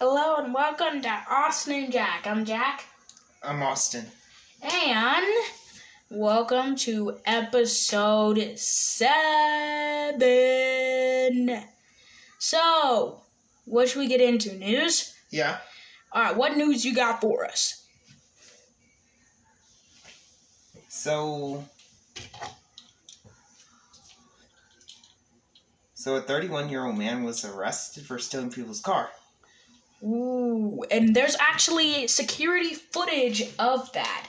Hello and welcome to Austin and Jack. I'm Jack. I'm Austin. And welcome to episode seven. So, what should we get into? News? Yeah. Alright, what news you got for us? So. So a 31 year old man was arrested for stealing people's car. Ooh, and there's actually security footage of that.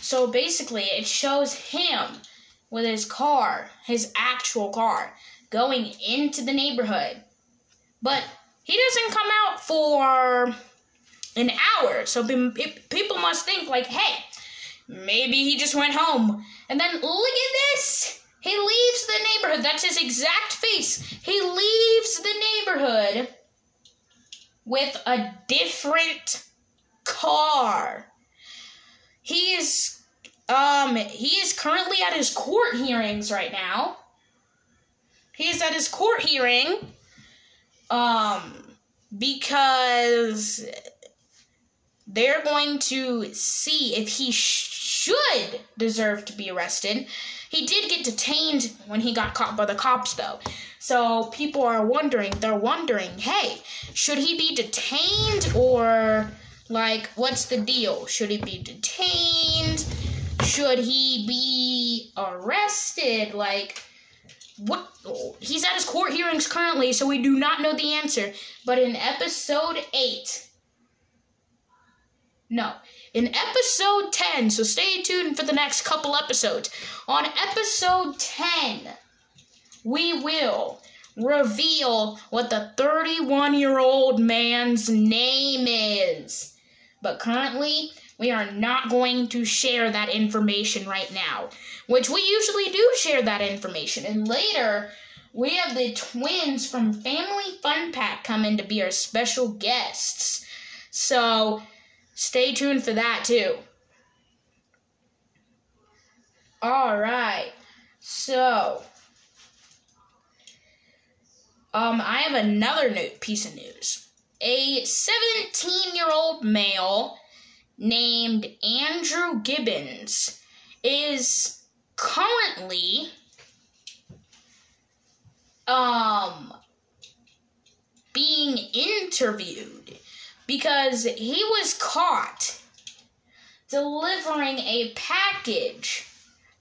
So basically, it shows him with his car, his actual car, going into the neighborhood. But he doesn't come out for an hour. So pe- people must think, like, hey, maybe he just went home. And then look at this! He leaves the neighborhood. That's his exact face. He leaves the neighborhood with a different car. He is um he is currently at his court hearings right now. He is at his court hearing um because they're going to see if he sh- should deserve to be arrested. He did get detained when he got caught by the cops, though. So people are wondering, they're wondering, hey, should he be detained or, like, what's the deal? Should he be detained? Should he be arrested? Like, what? He's at his court hearings currently, so we do not know the answer. But in episode 8, no. In episode 10, so stay tuned for the next couple episodes. On episode 10, we will reveal what the 31 year old man's name is. But currently, we are not going to share that information right now, which we usually do share that information. And later, we have the twins from Family Fun Pack coming to be our special guests. So, Stay tuned for that too. All right. So, um, I have another new piece of news. A 17 year old male named Andrew Gibbons is currently um being interviewed because he was caught delivering a package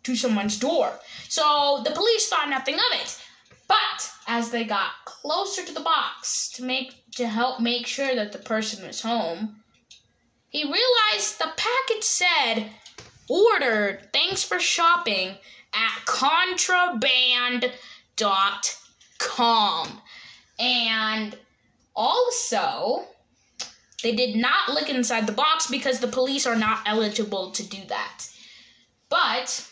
to someone's door. So the police thought nothing of it. But as they got closer to the box to make to help make sure that the person was home, he realized the package said ordered thanks for shopping at contraband.com. And also they did not look inside the box because the police are not eligible to do that. But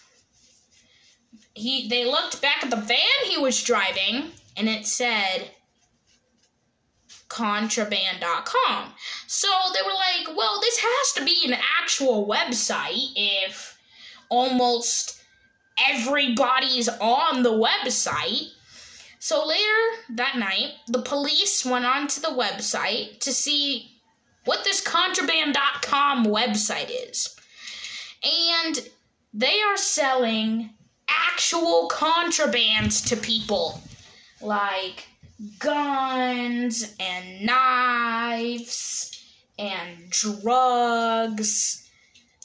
he they looked back at the van he was driving and it said contraband.com. So they were like, well, this has to be an actual website if almost everybody's on the website. So later that night, the police went onto the website to see what this contraband.com website is. And they are selling actual contrabands to people like guns and knives and drugs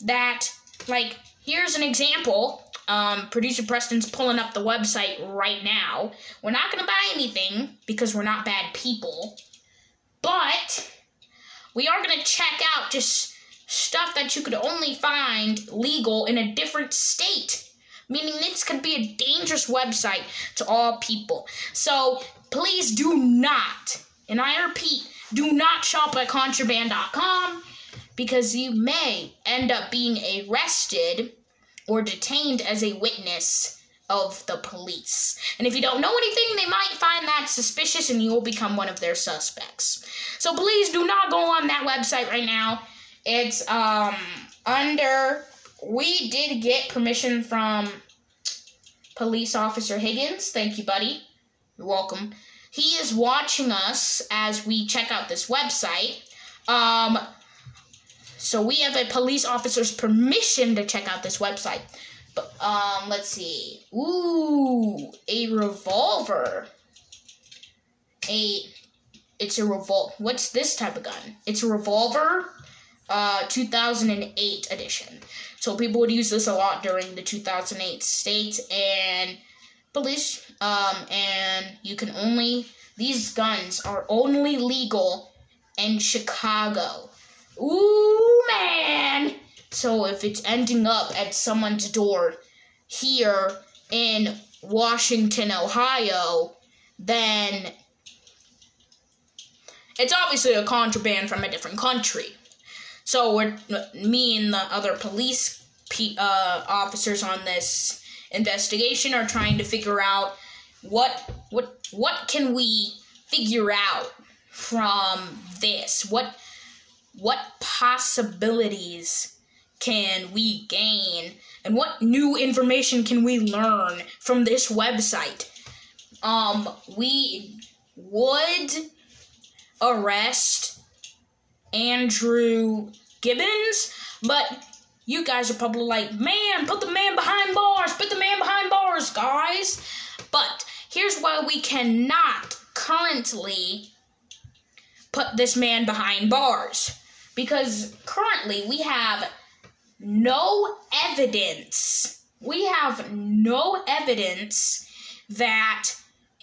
that like here's an example um, producer preston's pulling up the website right now we're not going to buy anything because we're not bad people but we are going to check out just stuff that you could only find legal in a different state. Meaning this could be a dangerous website to all people. So please do not, and I repeat, do not shop at contraband.com because you may end up being arrested or detained as a witness of the police. And if you don't know anything, they might find that suspicious and you will become one of their suspects. So please do not go on that website right now. It's um under we did get permission from police officer Higgins. Thank you, buddy. You're welcome. He is watching us as we check out this website. Um, so we have a police officer's permission to check out this website. But um, let's see. Ooh, a revolver. A, it's a revolver. What's this type of gun? It's a revolver. Uh, 2008 edition. So people would use this a lot during the 2008 state and police. Um, and you can only these guns are only legal in Chicago. Ooh man! So if it's ending up at someone's door here in Washington, Ohio, then it's obviously a contraband from a different country. So we're me and the other police uh, officers on this investigation are trying to figure out what what what can we figure out from this? What what possibilities can we gain and what new information can we learn from this website? Um we would arrest Andrew Gibbons, but you guys are probably like, man, put the man behind bars, put the man behind bars, guys. But here's why we cannot currently put this man behind bars. Because currently we have no evidence. We have no evidence that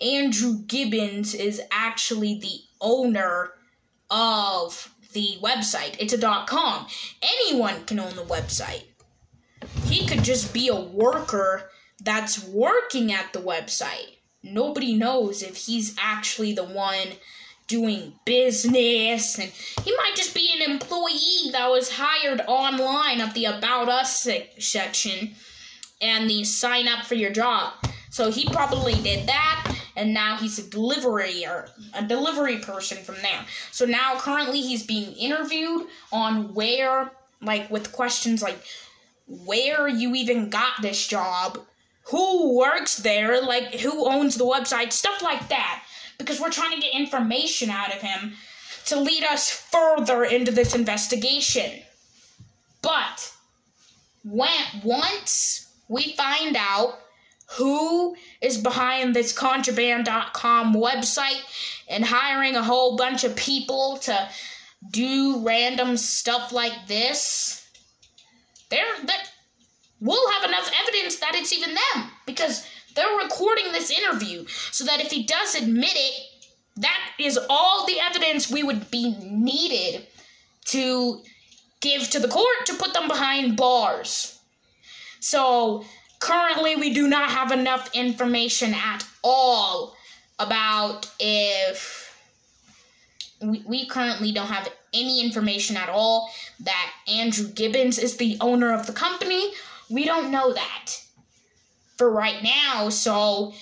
Andrew Gibbons is actually the owner of the website. It's a dot .com. Anyone can own the website. He could just be a worker that's working at the website. Nobody knows if he's actually the one doing business and he might just be an employee that was hired online at the about us section and the sign up for your job. So he probably did that and now he's a delivery or a delivery person from there. So now currently he's being interviewed on where like with questions like where you even got this job, who works there, like who owns the website, stuff like that. Because we're trying to get information out of him to lead us further into this investigation. But when once we find out who is behind this contraband.com website and hiring a whole bunch of people to do random stuff like this, there that we'll have enough evidence that it's even them because they're recording this interview so that if he does admit it, that is all the evidence we would be needed to give to the court to put them behind bars. So currently we do not have enough information at all about if we, we currently don't have any information at all that Andrew Gibbons is the owner of the company. We don't know that for right now, so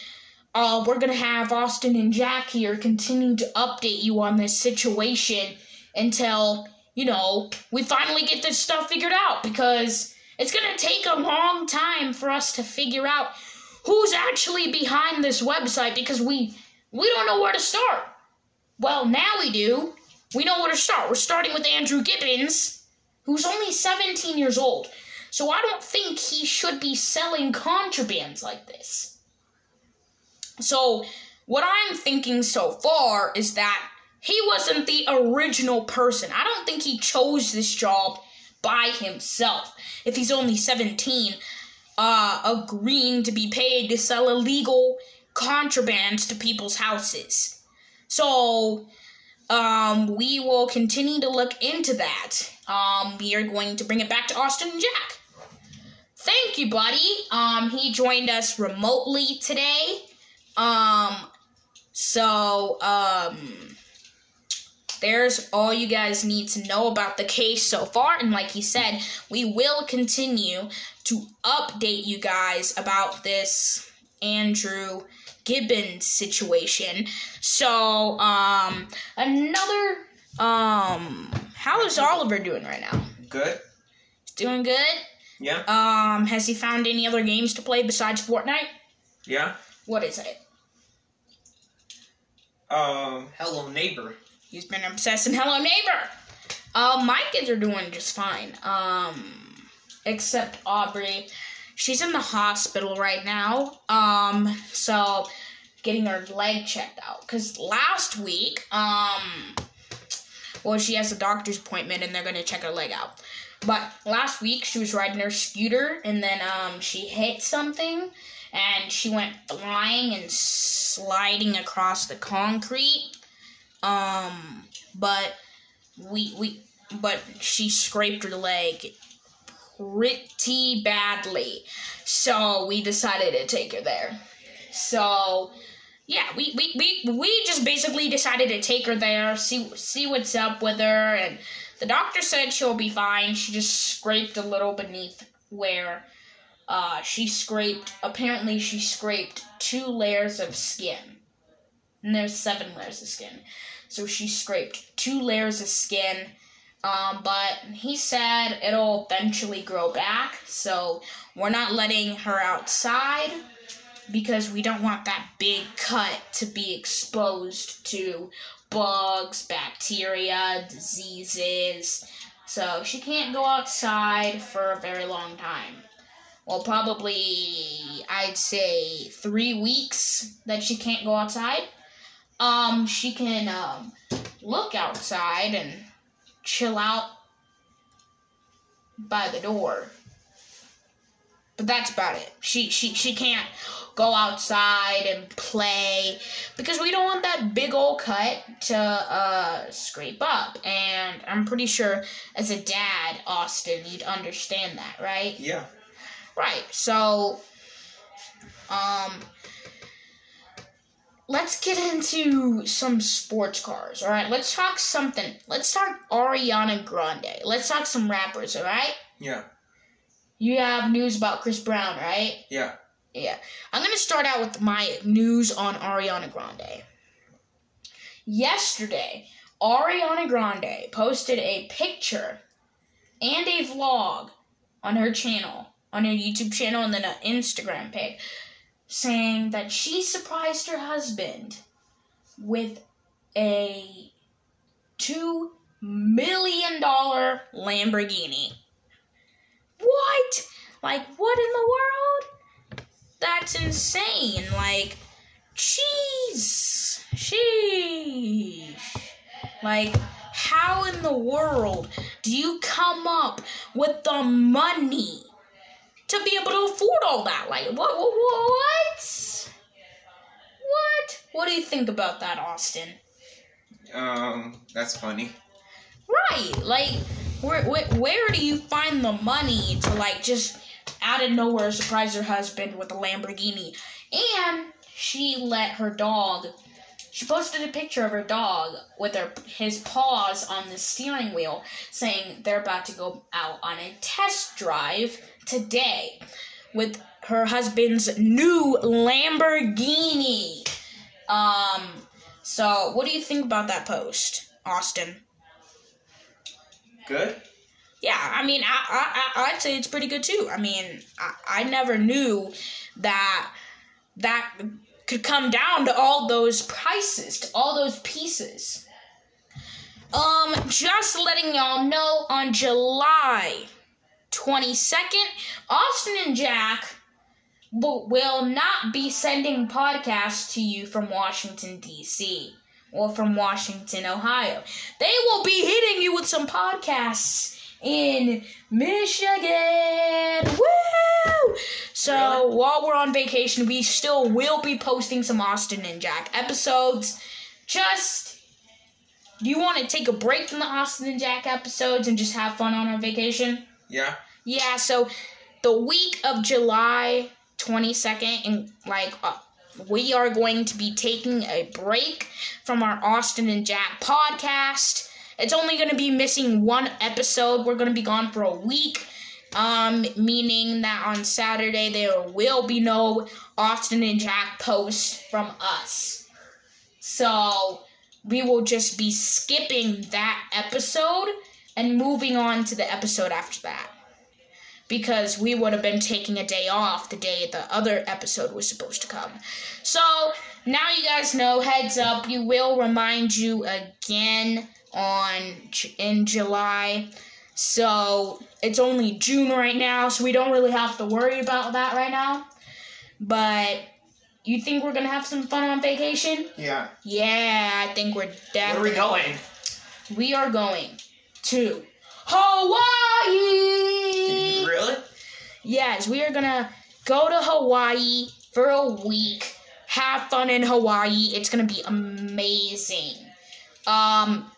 uh, we're gonna have Austin and Jack here continue to update you on this situation until you know we finally get this stuff figured out because it's going to take a long time for us to figure out who's actually behind this website because we we don't know where to start. Well, now we do. We know where to start. We're starting with Andrew Gibbons, who's only 17 years old. So I don't think he should be selling contrabands like this. So what I'm thinking so far is that he wasn't the original person. I don't think he chose this job by himself if he's only 17 uh, agreeing to be paid to sell illegal contrabands to people's houses. So, um, we will continue to look into that. Um, we are going to bring it back to Austin and Jack. Thank you, buddy. Um, he joined us remotely today. Um, so, um, there's all you guys need to know about the case so far. And like he said, we will continue to update you guys about this Andrew Gibbons situation. So, um, another, um, how is Oliver doing right now? Good. He's doing good? Yeah. Um, has he found any other games to play besides Fortnite? Yeah. What is it? Um, Hello Neighbor. He's been obsessing Hello Neighbor. Uh, my kids are doing just fine. Um, except Aubrey, she's in the hospital right now. Um, so getting her leg checked out because last week, um, well, she has a doctor's appointment and they're gonna check her leg out. But last week she was riding her scooter and then um she hit something and she went flying and sliding across the concrete. Um, but we we but she scraped her leg pretty badly. So we decided to take her there. So yeah, we, we, we, we just basically decided to take her there, see see what's up with her, and the doctor said she'll be fine. She just scraped a little beneath where uh, she scraped. Apparently, she scraped two layers of skin, and there's seven layers of skin. So she scraped two layers of skin. Um, but he said it'll eventually grow back, so we're not letting her outside because we don't want that big cut to be exposed to bugs, bacteria, diseases. So she can't go outside for a very long time. Well, probably I'd say three weeks that she can't go outside. Um, she can um, look outside and chill out by the door. But that's about it. She she she can't go outside and play because we don't want that big old cut to uh, scrape up. And I'm pretty sure as a dad, Austin, you'd understand that, right? Yeah. Right. So, um, let's get into some sports cars. All right. Let's talk something. Let's talk Ariana Grande. Let's talk some rappers. All right. Yeah. You have news about Chris Brown, right? Yeah. Yeah. I'm going to start out with my news on Ariana Grande. Yesterday, Ariana Grande posted a picture and a vlog on her channel, on her YouTube channel, and then an Instagram page, saying that she surprised her husband with a $2 million Lamborghini. What? Like, what in the world? That's insane. Like, jeez. Sheesh. Like, how in the world do you come up with the money to be able to afford all that? Like, what? What? What? What? What do you think about that, Austin? Um, that's funny. Right. Like, where, where, where do you find the money to, like, just out of nowhere surprise her husband with a Lamborghini? And she let her dog. She posted a picture of her dog with her his paws on the steering wheel, saying they're about to go out on a test drive today with her husband's new Lamborghini. Um, so what do you think about that post, Austin? Good. Yeah, I mean, I, I, I- I'd say it's pretty good too. I mean, I, I never knew that that could come down to all those prices, to all those pieces. Um, just letting y'all know on July 22nd, Austin and Jack will, will not be sending podcasts to you from Washington, D.C. or from Washington, Ohio. They will be hitting you with some podcasts in Michigan. Woo! So Really? while we're on vacation, we still will be posting some Austin and Jack episodes. Just do you want to take a break from the Austin and Jack episodes and just have fun on our vacation? Yeah. Yeah, so the week of July 22nd, and like, uh, we are going to be taking a break from our Austin and Jack podcast. It's only going to be missing one episode. We're going to be gone for a week, um, meaning that on Saturday there will be no Austin and Jack post from us. So we will just be skipping that episode and moving on to the episode after that because we would have been taking a day off the day the other episode was supposed to come. So now you guys know, heads up, we will remind you again on in July. So it's only June right now, so we don't really have to worry about that right now. But you think we're gonna have some fun on vacation? Yeah. Yeah, I think we're definitely. Where are we going? We are going to Hawaii. Really? Yes, we are gonna go to Hawaii for a week. Have fun in Hawaii. It's gonna be amazing. Um,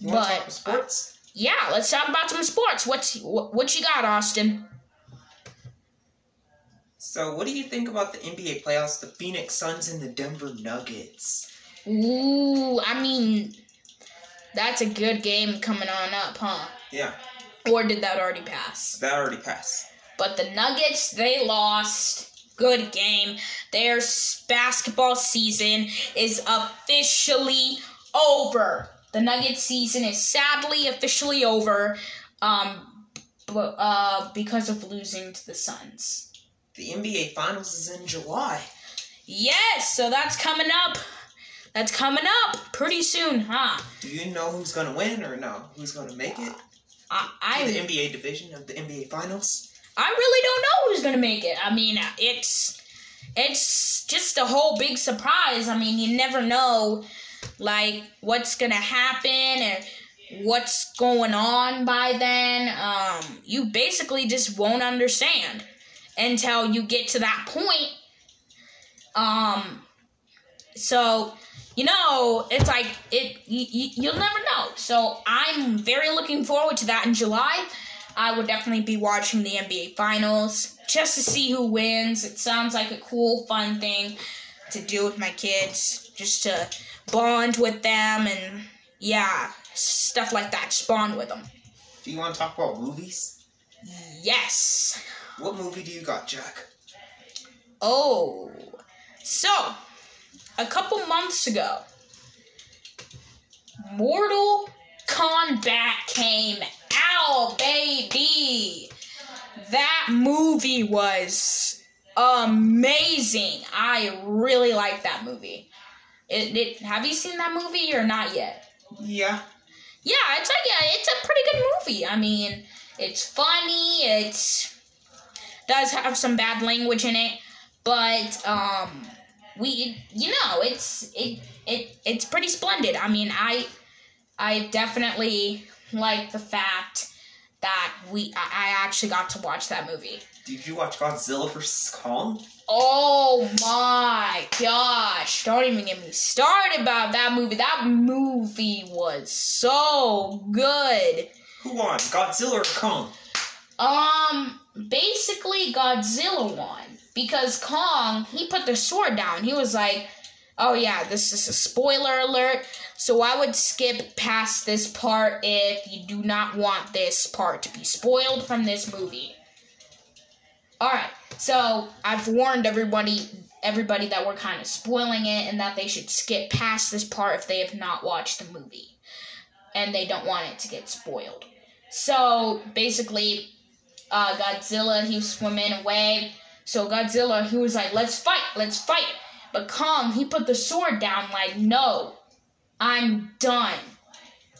You want to But- talk uh, sports? yeah, let's talk about some sports. What's what, what you got, Austin? So, what do you think about the NBA playoffs, the Phoenix Suns and the Denver Nuggets? Ooh, I mean, that's a good game coming on up, huh? Yeah, Or did that already pass? that already passed. But the Nuggets, they lost. Good game. Their basketball season is officially over. The Nuggets season is sadly officially over um, uh, because of losing to the Suns. The NBA Finals is in July. Yes, so that's coming up. That's coming up pretty soon, huh? Do you know who's going to win or no? Who's going to make it? I, To the NBA division of the NBA Finals? I really don't know who's gonna make it. I mean, it's it's just a whole big surprise. I mean, you never know, like what's gonna happen and what's going on by then. Um, you basically just won't understand until you get to that point. Um, so you know, it's like it. You, you, you'll never know. So I'm very looking forward to that in July. I would definitely be watching the NBA Finals just to see who wins. It sounds like a cool, fun thing to do with my kids, just to bond with them and yeah, stuff like that. Just bond with them. Do you want to talk about movies? Yes. What movie do you got, Jack? Oh, so a couple months ago, Mortal Kombat came out, baby. That movie was amazing. I really like that movie. It, it, have you seen that movie or not yet? Yeah. Yeah, it's like yeah, it's a pretty good movie. I mean, it's funny. It does have some bad language in it, but um, we you know it's it it it's pretty splendid. I mean, I I definitely like the fact that we I, I actually got to watch that movie. Did you watch Godzilla vs. Kong? Oh my gosh. Don't even get me started about that movie. That movie was so good. Who won, Godzilla or Kong? Um, basically Godzilla won because Kong, he put the sword down. He was like, "Oh yeah, this is a spoiler alert." So I would skip past this part if you do not want this part to be spoiled from this movie. All right. So I've warned everybody everybody that we're kind of spoiling it and that they should skip past this part if they have not watched the movie and they don't want it to get spoiled. So basically uh, Godzilla, he was swimming away. So Godzilla, he was like, let's fight, let's fight. But Kong, he put the sword down, like, no, I'm done.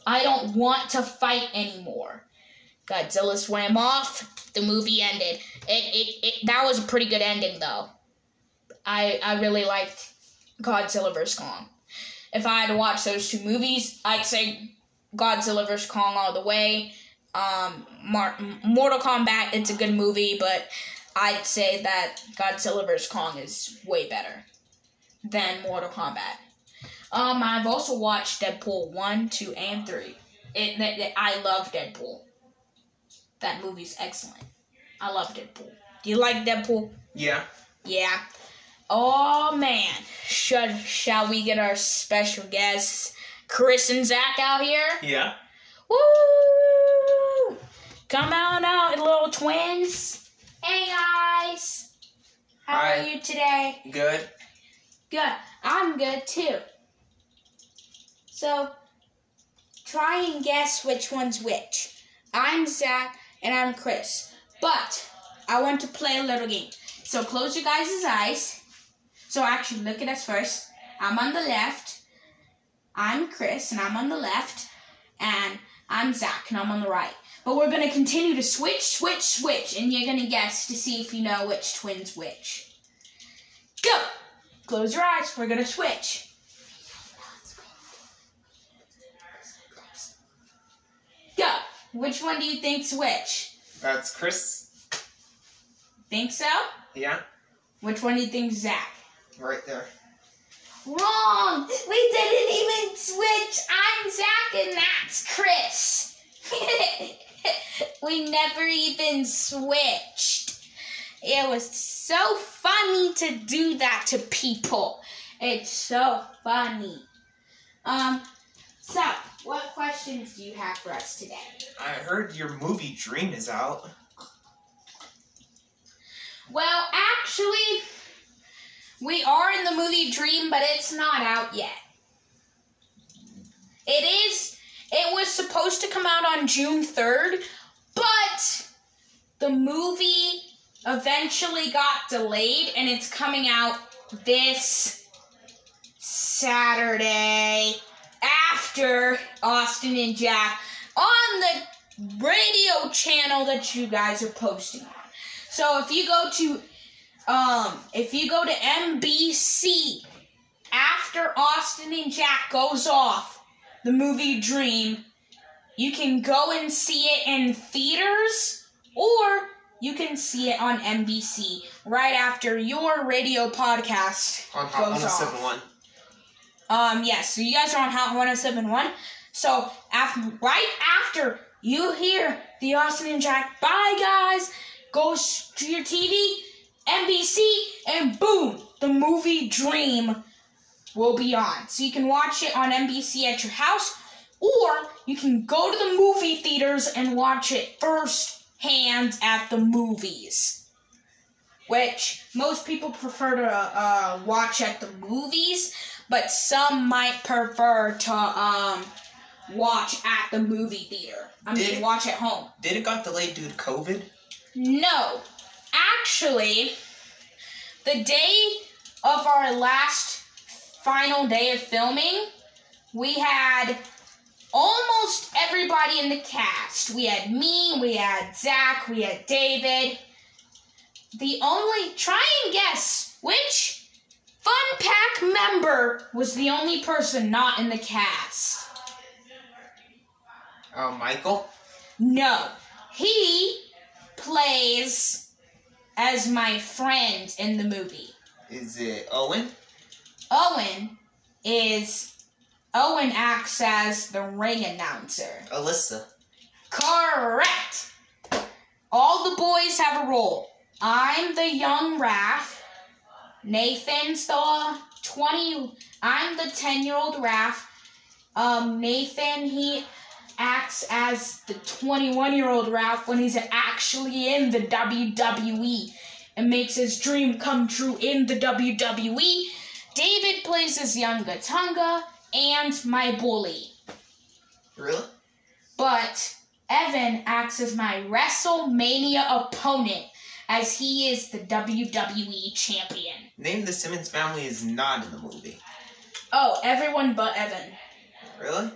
I don't want to fight anymore. Godzilla swam off. The movie ended. It, it, it that was a pretty good ending though. I I really liked Godzilla vs Kong. If I had to watch those two movies, I'd say Godzilla vs Kong all the way. Um, Mar- Mortal Kombat, it's a good movie, but I'd say that Godzilla vs Kong is way better than Mortal Kombat. Um, I've also watched Deadpool one, two, and three. It, that, that- I love Deadpool. That movie's excellent. I love Deadpool. Do you like Deadpool? Yeah. Yeah. Oh man, should shall we get our special guests, Chris and Zach, out here? Yeah. Woo! Come on out, little twins. Hey guys, how Hi. are you today? Good. Good. I'm good too. So, try and guess which one's which. I'm Zach and I'm Chris. But I want to play a little game. So close your guys' eyes. So actually, look at us first. I'm on the left. I'm Chris, and I'm on the left, and I'm Zach, and I'm on the right. But we're gonna continue to switch, switch, switch, and you're gonna guess to see if you know which twin's which. Go! Close your eyes. We're gonna switch. Which one do you think's which? That's Chris. Think so? Yeah, Which one do you think's Zach? right there. Wrong! We didn't even switch! I'm Zach and that's Chris! we never even switched. It was so funny to do that to people. It's so funny. Um, so, what questions do you have for us today? I heard your movie Dream is out. Well, actually, we are in the movie Dream, but it's not out yet. It is, it was supposed to come out on June 3rd, but the movie eventually got delayed and it's coming out this Saturday after Austin and Jack on the radio channel that you guys are posting on. So if you go to um if you go to NBC after Austin and Jack goes off the movie Dream, you can go and see it in theaters or you can see it on NBC right after your radio podcast On goes off. 1071. Um, yes, so you guys are on Hot 1071. So, after, right after you hear the Austin and Jack, bye guys, go to your TV, NBC, and boom, the movie Dream will be on. So you can watch it on NBC at your house, or you can go to the movie theaters and watch it first hand at the movies. Which most people prefer to uh, watch at the movies, but some might prefer to um, watch at the movie theater. I mean, Did- watch at home. Did it got delayed due to COVID? No, actually, the day of our last final day of filming, we had almost everybody in the cast. We had me, we had Zach, we had David. The only, try and guess which Fun Pack member was the only person not in the cast. Oh, Michael? No, he plays as my friend in the movie. Is it Owen? Owen is Owen acts as the ring announcer. Alyssa. Correct. All the boys have a role. I'm the young Raph. Nathan's the 20 I'm the 10-year-old Raph. Um Nathan he acts as the 21-year-old Raph when he's actually in the WWE and makes his dream come true in the WWE. David plays as young Gatunga and my bully. Really? But Evan acts as my WrestleMania opponent as he is the WWE champion. Name the Simmons family is not in the movie. Oh, everyone but Evan. Really?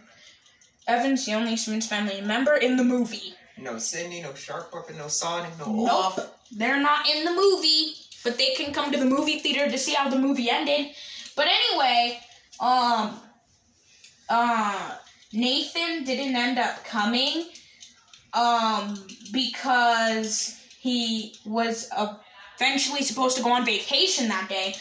Evan's the only Simmons family member in the movie. No Sydney, no Shark Puppet, no Sonic, no Nope. Olaf. They're not in the movie, but they can come to the movie theater to see how the movie ended. But anyway, um, uh, Nathan didn't end up coming, um, because he was eventually supposed to go on vacation that day,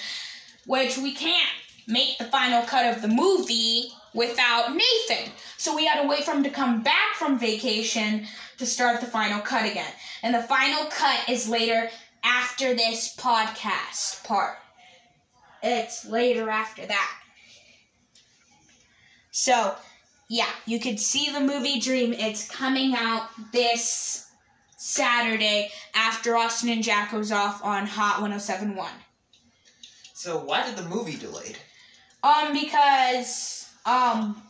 which we can't make the final cut of the movie without Nathan. So we had to wait for him to come back from vacation to start the final cut again. And the final cut is later after this podcast part. It's later after that. So, yeah, you could see the movie Dream. It's coming out this Saturday after Austin and Jack goes off on Hot 1071. So why did the movie delayed? Um, because um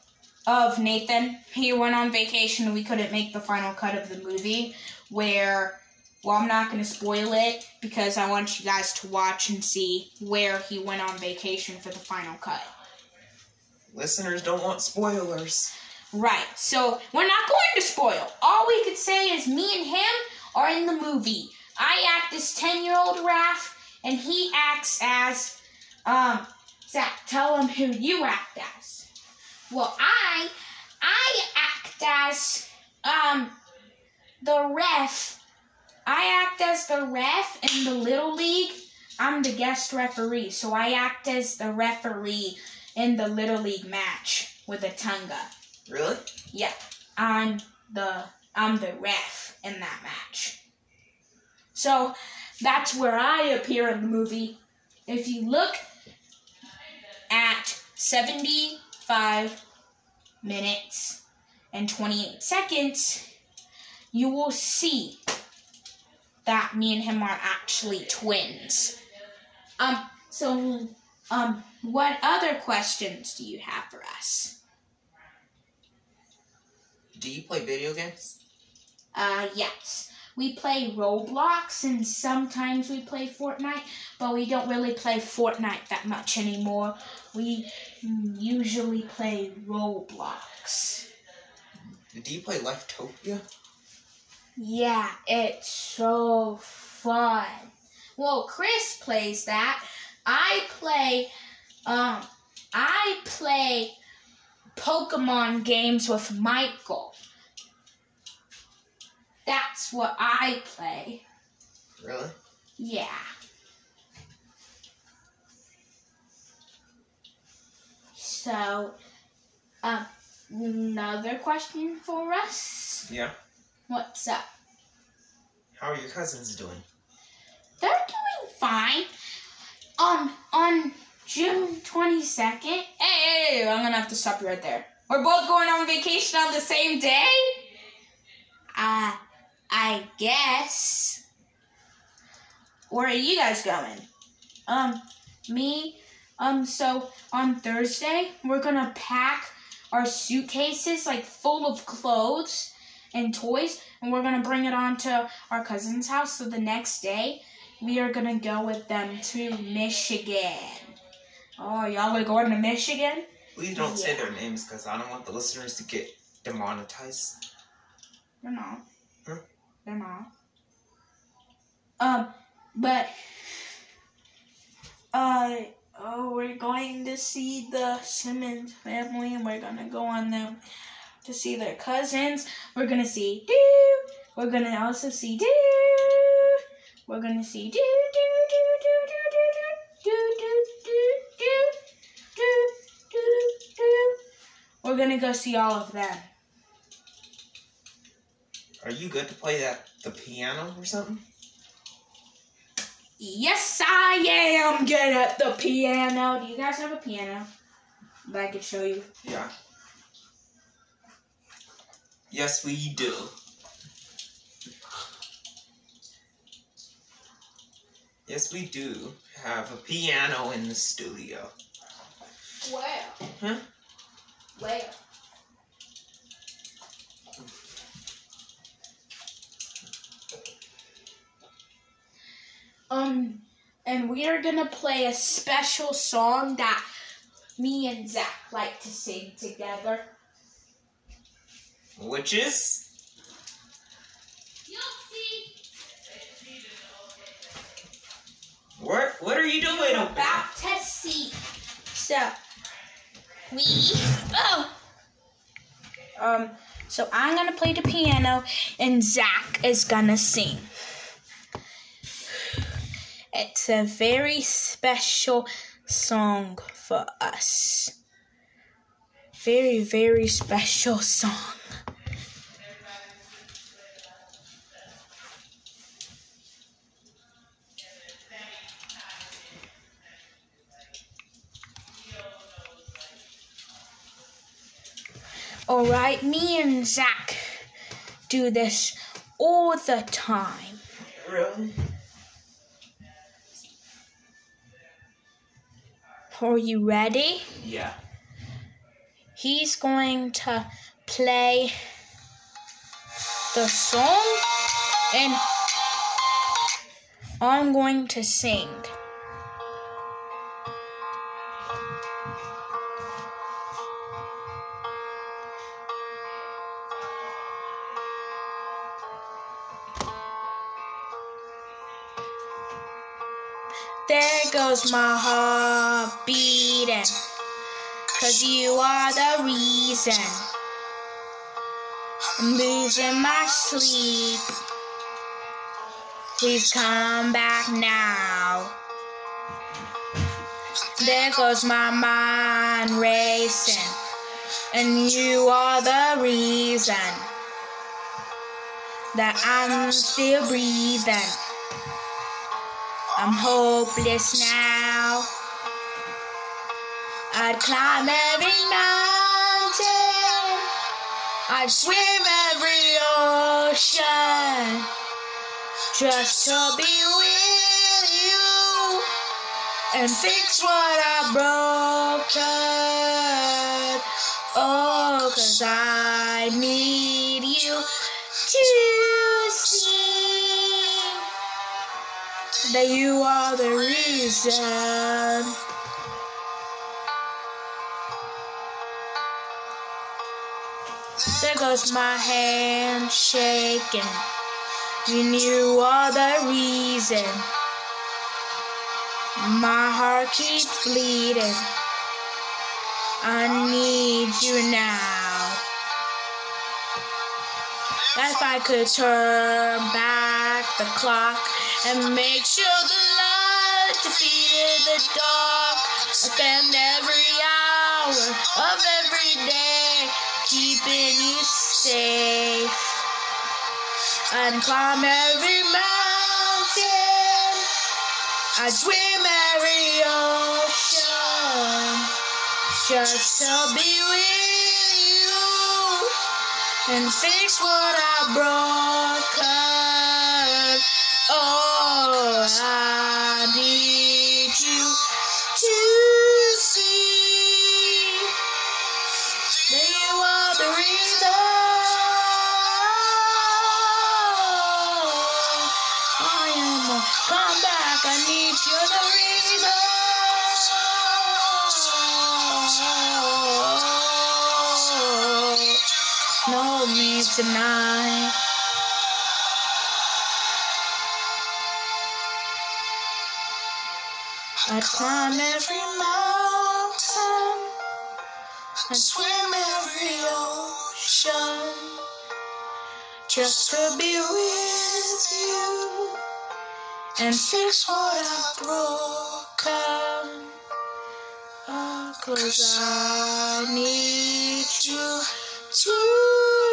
of Nathan, he went on vacation and we couldn't make the final cut of the movie. Where, well, I'm not to spoil it because I want you guys to watch and see where he went on vacation for the final cut. Listeners don't want spoilers. Right. So we're not going to spoil. All we could say is me and him are in the movie. I act as ten year old Raph, and he acts as um Zach. Tell him who you act as. Well, I I act as um the ref. I act as the ref in the little league. I'm the guest referee, so I act as the referee in the little league match with the Tunga. Really? Yeah, I'm the I'm the ref in that match. So that's where I appear in the movie. If you look at 75 minutes and 28 seconds, you will see that me and him are actually twins. Um so um what other questions do you have for us? Do you play video games? Uh, yes. We play Roblox and sometimes we play Fortnite, but we don't really play Fortnite that much anymore. We usually play Roblox. Do you play Lifetopia? Yeah, it's so fun. Well, Chris plays that. I play, um, I play Pokemon games with Michael. That's what I play. Really? Yeah. So, um, another question for us. Yeah. What's up? How are your cousins doing? They're doing fine. Um, on June 22nd. Hey, hey, hey, I'm gonna have to stop you right there. We're both going on vacation on the same day? Uh, I guess. Where are you guys going? Um, me, um, so on Thursday, we're gonna pack our suitcases like full of clothes and toys, and we're gonna bring it on to our cousin's house. So the next day, we are gonna go with them to Michigan. Oh, y'all are going to Michigan? Please don't say their names because I don't want the listeners to get demonetized. They're not. Huh? They're not. Um, but uh oh, we're going to see the Simmons family, and we're gonna go on them to see their cousins. We're gonna see do. We're gonna also see do. We're gonna see do do We're gonna go see all of them. Are you good to play that the piano or something? Yes, I am good at the piano. Do you guys have a piano that I could show you? Yeah. Yes, we do. Yes, we do have a piano in the studio. Wow. Huh? Where? Um, and we are gonna play a special song that me and Zach like to sing together. Which is? What, what are you doing about to see. So we oh um so I'm gonna play the piano and Zach is gonna sing. It's a very special song for us. Very, very special song. Alright, me and Zach do this all the time. Really? Are you ready? Yeah. He's going to play the song and I'm going to sing. Goes my heart beating. Cause you are the reason I'm losing my sleep. Please come back now. There goes my mind racing, and you are the reason that I'm still breathing. I'm hopeless now. I'd climb every mountain, I'd swim every ocean just to be with you and fix what I broken. Oh, cause I need you to that you are the reason. There goes my hand shaking. You are the reason. My heart keeps bleeding. I need you now. If I could turn back the clock and make sure the light defeated the dark, I spend every hour of every day keeping you safe. I'd climb every mountain. I'd swim every ocean just to be with you and fix what I broken. Oh, I need you to see you are the reason. I am a come back. I need you the reason. Know me tonight. I'd climb every mountain and swim every ocean just to be with you and fix what I've broken. Oh, cause I need you to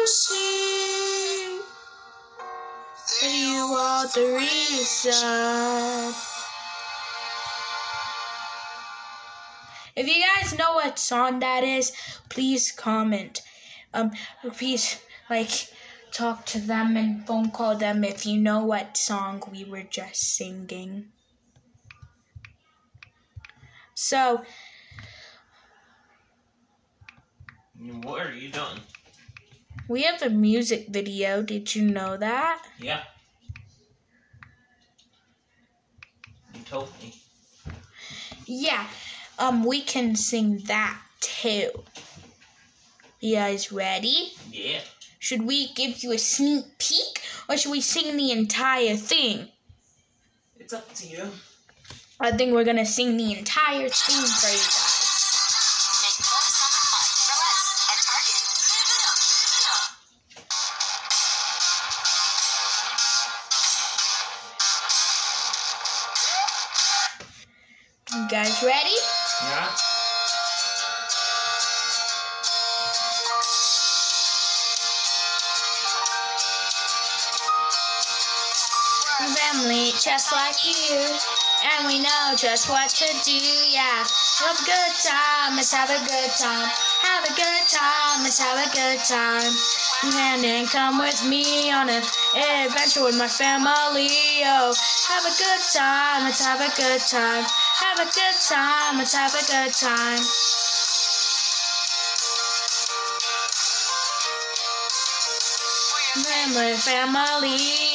see that you are the reason. If you guys know what song that is, please comment. Um, please like talk to them and phone call them if you know what song we were just singing. So, What are you doing? we have a music video. Did you know that? Yeah. You told me. Yeah. Um, we can sing that too. You guys ready? Yeah. Should we give you a sneak peek or should we sing the entire thing? It's up to you. I think we're gonna sing the entire thing for you guys. Just like you, and we know just what to do. Yeah, have a good time. Let's have a good time. Have a good time. Let's have a good time. And then come with me on an adventure with my family. Oh, have a good time. Let's have a good time. Have a good time. Let's have a good time. Family, family,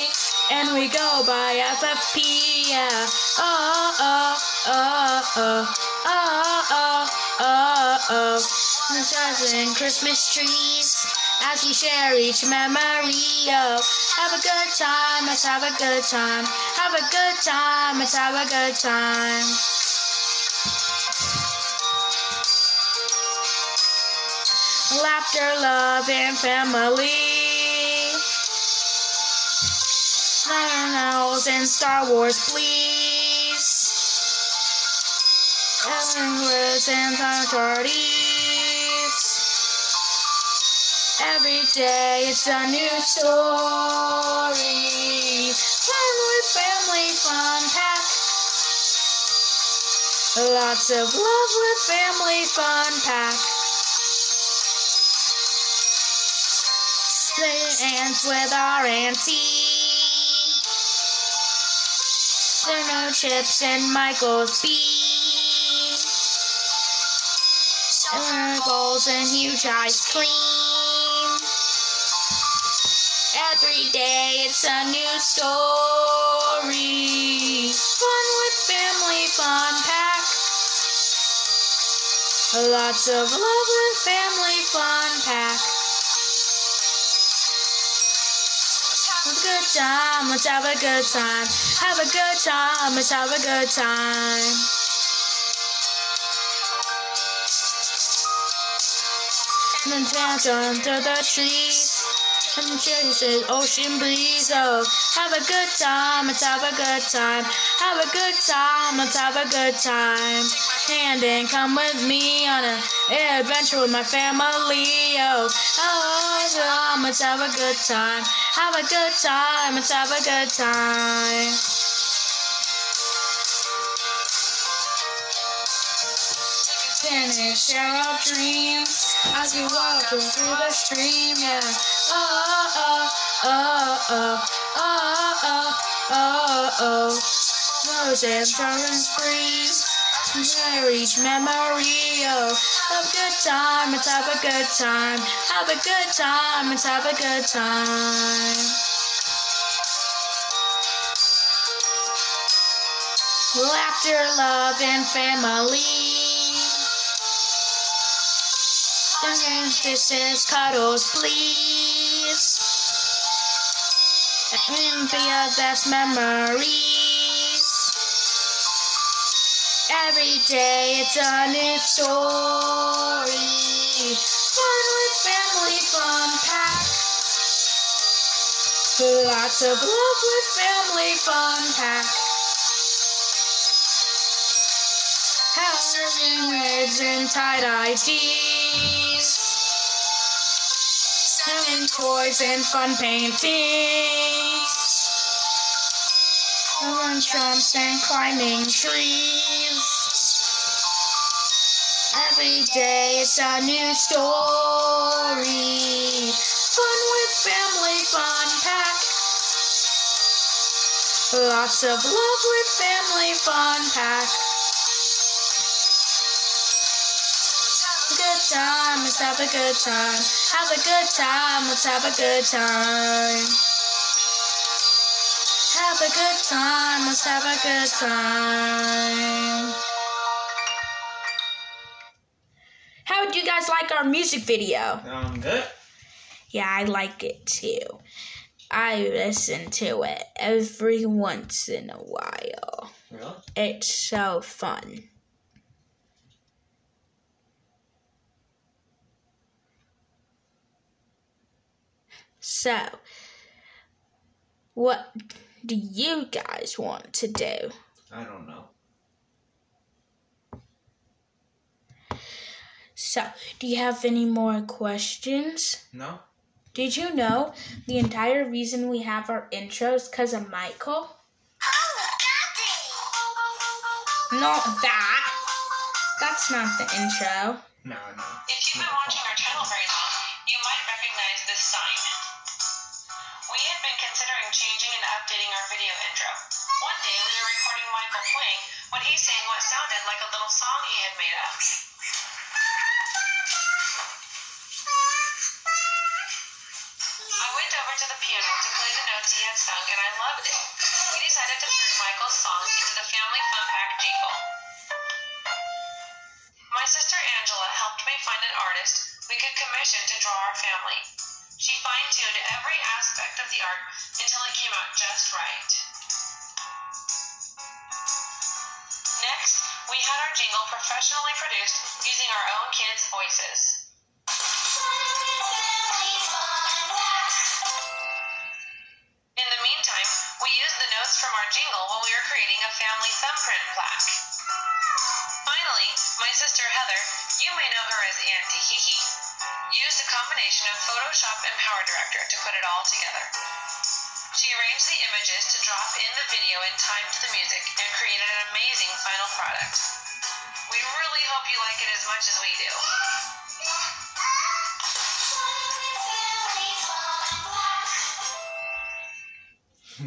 and we go by FFP, yeah. Oh, oh, oh, oh, oh, oh, oh, oh. The stars and Christmas trees, as we share each memory. Oh, have a good time, let's have a good time. Have a good time, let's have a good time. Laughter, love, and family. And Star Wars, please. Endless and parties. Every day it's a new story. Fun with family, fun pack. Lots of love with family, fun pack. Play ants with our auntie. There are no chips in Michael's bee. Circles and huge ice cream. Every day it's a new story. Fun with family, fun pack. Lots of love with family, fun good time, let's have a good time. Have a good time, let's have a good time. And then dance under the trees. And chases ocean breeze. Oh, have a good time, let's have a good time. Have a good time, let's have a good time. And then come with me on an adventure with my family. Oh, oh, oh let's have a good time. Have a good time, let's have a good time. Finish our dreams as we walk through the stream. Yeah. Oh, oh, oh, oh, oh, oh, oh, oh. Rose and Jordan Springs. Each memory. A good time. Let's have a good time. Have a good time. Let's have a good time. Laughter, love, and family. This is cuddles, please. And be our best memories. Every day it's a new story. Fun with family, fun pack. Lots of love with family, fun pack. Having waves and tie-dye tees. Selling toys and fun paintings. Throwing jumps and climbing trees. Every day it's a new story. Fun with family, fun pack. Lots of love with family, fun pack. Good time, let's have a good time. Have a good time, let's have a good time. Have a good time, let's have a good time. Our music video? Um, good. Yeah, I like it too. I listen to it every once in a while. Really? It's so fun. So, what do you guys want to do? I don't know. So, do you have any more questions? No? Did you know the entire reason we have our intros because of Michael? Oh, not that. That's not the intro. No, no. If you've been watching our channel very long, you might recognize this sign. We have been considering changing and updating our video intro. One day we were recording Michael playing when he sang what sounded like a little song he had made up. I went over to the piano to play the notes he had sung and I loved it. We decided to turn Michael's song into the Family Fun Pack jingle. My sister Angela helped me find an artist we could commission to draw our family. She fine tuned every aspect of the art until it came out just right. Next, we had our jingle professionally produced using our own kids' voices. Creating a family thumbprint plaque. Finally, my sister Heather, you may know her as Auntie Hee used a combination of Photoshop and PowerDirector to put it all together. She arranged the images to drop in the video in time to the music and created an amazing final product. We really hope you like it as much as we do.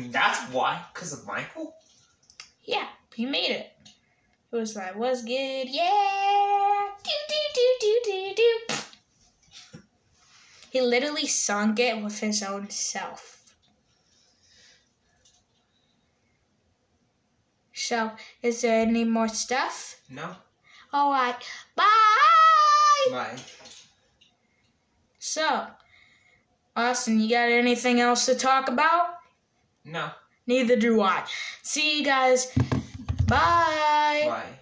That's why, because of Michael. He made it. It was like, what's good? Yeah! Do, do, do, do, do, do. He literally sung it with his own self. So, is there any more stuff? No. Alright, bye! Bye. So, Austin, you got anything else to talk about? No. Neither do I. See you guys. Bye. Bye.